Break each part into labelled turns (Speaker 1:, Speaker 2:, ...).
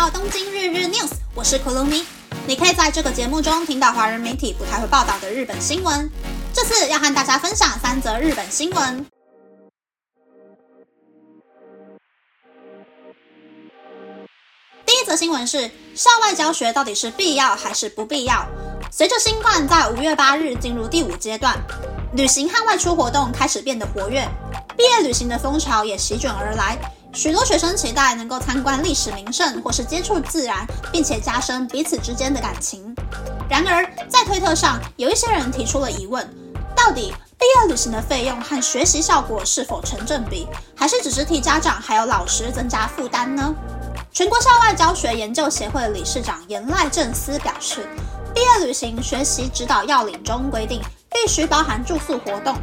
Speaker 1: 到东京日日 news，我是 Kurumi。你可以在这个节目中听到华人媒体不太会报道的日本新闻。这次要和大家分享三则日本新闻。第一则新闻是校外教学到底是必要还是不必要？随着新冠在五月八日进入第五阶段，旅行和外出活动开始变得活跃，毕业旅行的风潮也席卷而来。许多学生期待能够参观历史名胜，或是接触自然，并且加深彼此之间的感情。然而，在推特上，有一些人提出了疑问：到底毕业旅行的费用和学习效果是否成正比，还是只是替家长还有老师增加负担呢？全国校外教学研究协会理事长严赖正司表示，毕业旅行学习指导要领中规定，必须包含住宿活动。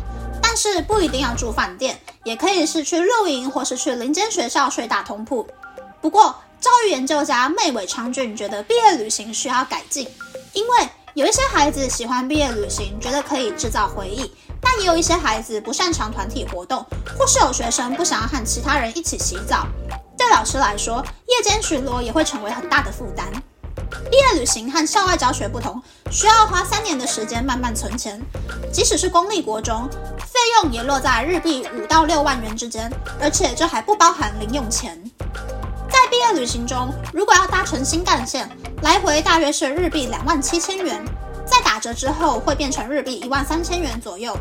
Speaker 1: 是不一定要住饭店，也可以是去露营或是去林间学校睡大通铺。不过，教育研究家妹尾昌俊觉得毕业旅行需要改进，因为有一些孩子喜欢毕业旅行，觉得可以制造回忆，但也有一些孩子不擅长团体活动，或是有学生不想要和其他人一起洗澡。对老师来说，夜间巡逻也会成为很大的负担。毕业旅行和校外教学不同，需要花三年的时间慢慢存钱。即使是公立国中，费用也落在日币五到六万元之间，而且这还不包含零用钱。在毕业旅行中，如果要搭乘新干线，来回大约是日币两万七千元，在打折之后会变成日币一万三千元左右。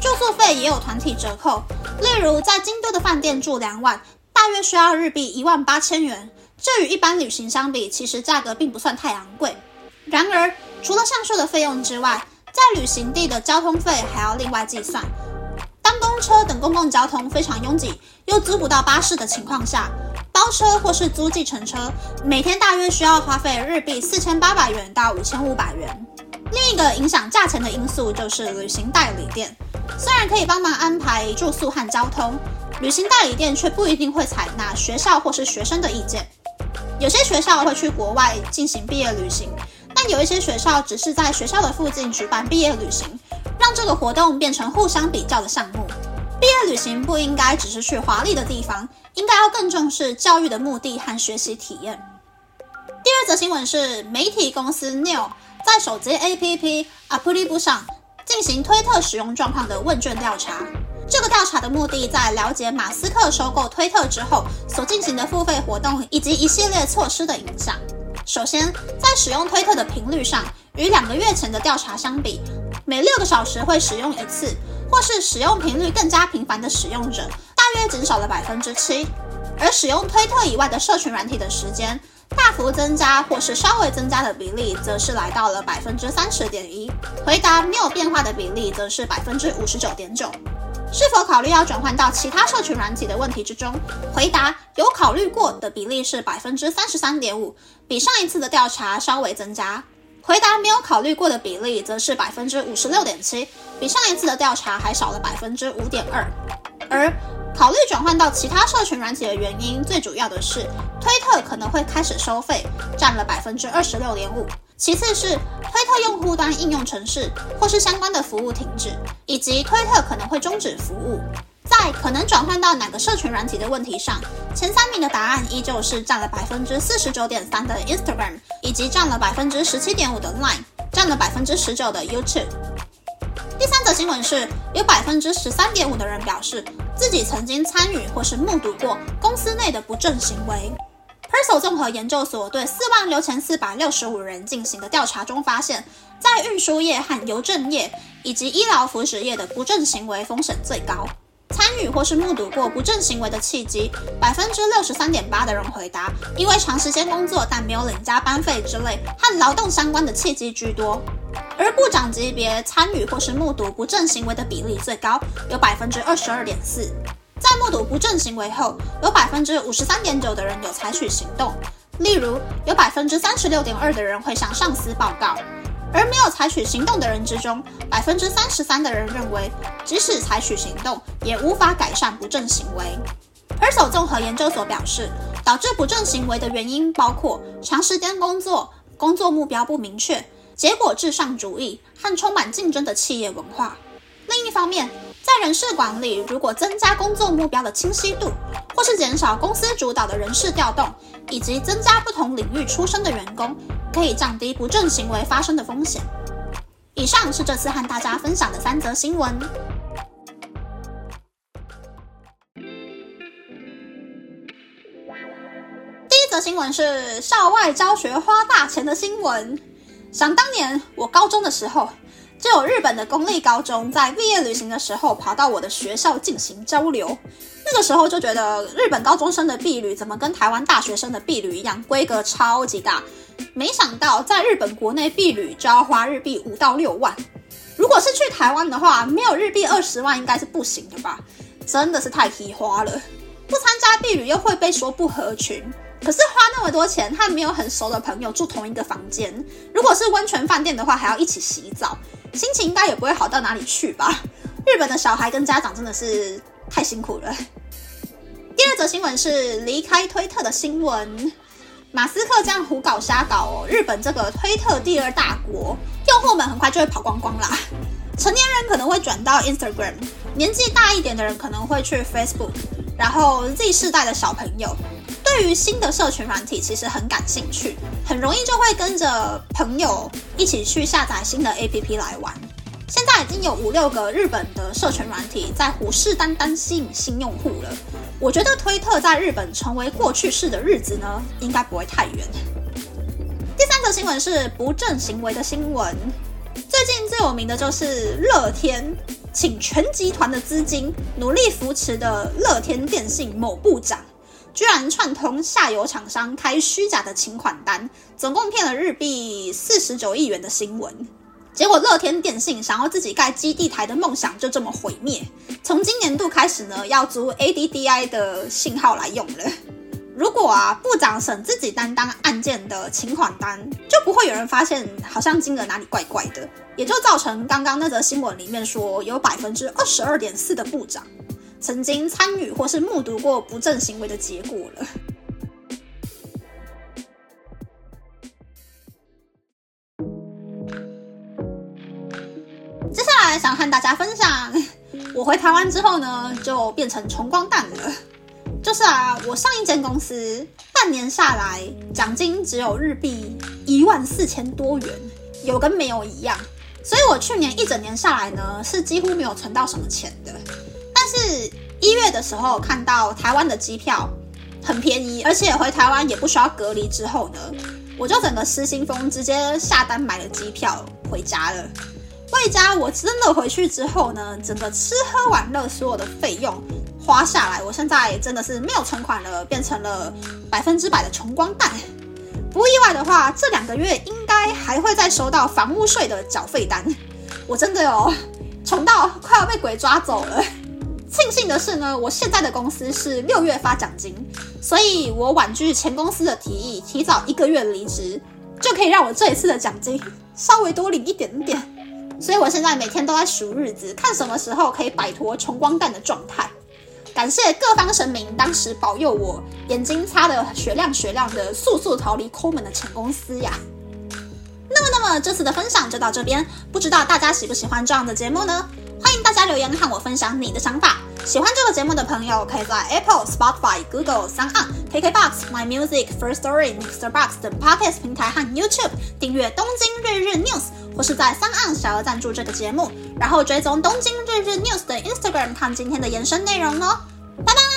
Speaker 1: 住宿费也有团体折扣，例如在京都的饭店住两晚，大约需要日币一万八千元。这与一般旅行相比，其实价格并不算太昂贵。然而，除了上述的费用之外，在旅行地的交通费还要另外计算。当公车等公共交通非常拥挤，又租不到巴士的情况下，包车或是租计程车，每天大约需要花费日币四千八百元到五千五百元。另一个影响价钱的因素就是旅行代理店，虽然可以帮忙安排住宿和交通，旅行代理店却不一定会采纳学校或是学生的意见。有些学校会去国外进行毕业旅行，但有一些学校只是在学校的附近举办毕业旅行，让这个活动变成互相比较的项目。毕业旅行不应该只是去华丽的地方，应该要更重视教育的目的和学习体验。第二则新闻是，媒体公司 New 在手机 APP Apple 上进行推特使用状况的问卷调查。这个调查的目的在了解马斯克收购推特之后所进行的付费活动以及一系列措施的影响。首先，在使用推特的频率上，与两个月前的调查相比，每六个小时会使用一次，或是使用频率更加频繁的使用者，大约减少了百分之七。而使用推特以外的社群软体的时间，大幅增加或是稍微增加的比例，则是来到了百分之三十点一。回答没有变化的比例，则是百分之五十九点九。是否考虑要转换到其他社群软体的问题之中，回答有考虑过的比例是百分之三十三点五，比上一次的调查稍微增加。回答没有考虑过的比例则是百分之五十六点七，比上一次的调查还少了百分之五点二。而考虑转换到其他社群软体的原因，最主要的是推特可能会开始收费，占了百分之二十六点五。其次是推特用户端应用程式或是相关的服务停止，以及推特可能会终止服务。在可能转换到哪个社群软体的问题上，前三名的答案依旧是占了百分之四十九点三的 Instagram，以及占了百分之十七点五的 Line，占了百分之十九的 YouTube。第三则新闻是，有百分之十三点五的人表示自己曾经参与或是目睹过公司内的不正行为。Perso 综合研究所对四万六千四百六十五人进行的调查中发现，在运输业和邮政业以及医疗福祉业的不正行为风险最高。参与或是目睹过不正行为的契机，百分之六十三点八的人回答，因为长时间工作但没有领加班费之类和劳动相关的契机居多。而部长级别参与或是目睹不正行为的比例最高，有百分之二十二点四。在目睹不正行为后，有百分之五十三点九的人有采取行动，例如有百分之三十六点二的人会向上司报告，而没有采取行动的人之中，百分之三十三的人认为，即使采取行动，也无法改善不正行为。Perso 综合研究所表示，导致不正行为的原因包括长时间工作、工作目标不明确、结果至上主义和充满竞争的企业文化。另一方面，在人事管理，如果增加工作目标的清晰度，或是减少公司主导的人事调动，以及增加不同领域出身的员工，可以降低不正行为发生的风险。以上是这次和大家分享的三则新闻。第一则新闻是校外教学花大钱的新闻。想当年我高中的时候，就有日本的公立高中在毕业旅行的时候跑到我的学校进行交流。那个时候就觉得日本高中生的毕旅怎么跟台湾大学生的毕旅一样，规格超级大。没想到在日本国内毕旅就要花日币五到六万。如果是去台湾的话，没有日币二十万应该是不行的吧？真的是太提花了。不参加毕旅又会被说不合群，可是花那么多钱和没有很熟的朋友住同一个房间，如果是温泉饭店的话，还要一起洗澡，心情应该也不会好到哪里去吧？日本的小孩跟家长真的是太辛苦了。第二则新闻是离开推特的新闻。马斯克这样胡搞瞎搞哦，日本这个推特第二大国，用户们很快就会跑光光啦。成年人可能会转到 Instagram，年纪大一点的人可能会去 Facebook，然后 Z 世代的小朋友对于新的社群软体其实很感兴趣，很容易就会跟着朋友一起去下载新的 APP 来玩。现在已经有五六个日本的社群软体在虎视眈眈吸引新用户了。我觉得推特在日本成为过去式的日子呢，应该不会太远。第三则新闻是不正行为的新闻。最近最有名的就是乐天请全集团的资金努力扶持的乐天电信某部长，居然串通下游厂商开虚假的请款单，总共骗了日币四十九亿元的新闻。结果乐天电信想要自己盖基地台的梦想就这么毁灭。从今年度开始呢，要租 ADDI 的信号来用了。如果啊部长省自己担当案件的请款单，就不会有人发现好像金额哪里怪怪的，也就造成刚刚那则新闻里面说有百分之二十二点四的部长曾经参与或是目睹过不正行为的结果了。接下来想和大家分享，我回台湾之后呢，就变成穷光蛋了。就是啊，我上一间公司半年下来，奖金只有日币一万四千多元，有跟没有一样。所以我去年一整年下来呢，是几乎没有存到什么钱的。但是一月的时候看到台湾的机票很便宜，而且回台湾也不需要隔离，之后呢，我就整个失心疯，直接下单买了机票回家了。回家我真的回去之后呢，整个吃喝玩乐所有的费用花下来，我现在真的是没有存款了，变成了百分之百的穷光蛋。不意外的话，这两个月应该还会再收到房屋税的缴费单。我真的有穷到快要被鬼抓走了。庆幸的是呢，我现在的公司是六月发奖金，所以我婉拒前公司的提议，提早一个月离职，就可以让我这一次的奖金稍微多领一点点。所以我现在每天都在数日子，看什么时候可以摆脱穷光蛋的状态。感谢各方神明当时保佑我，眼睛擦得雪亮雪亮的，速速逃离抠门的前公司呀。那么，那么这次的分享就到这边，不知道大家喜不喜欢这样的节目呢？欢迎大家留言和我分享你的想法。喜欢这个节目的朋友，可以在 Apple、Spotify、Google、Sound、KKBox、My Music、First Story、Mixer Box 等 Podcast 平台和 YouTube 订阅《东京日日 News》，或是在 s o u n 小额赞助这个节目，然后追踪《东京日日 News》的 Instagram 看今天的延伸内容哦。拜拜。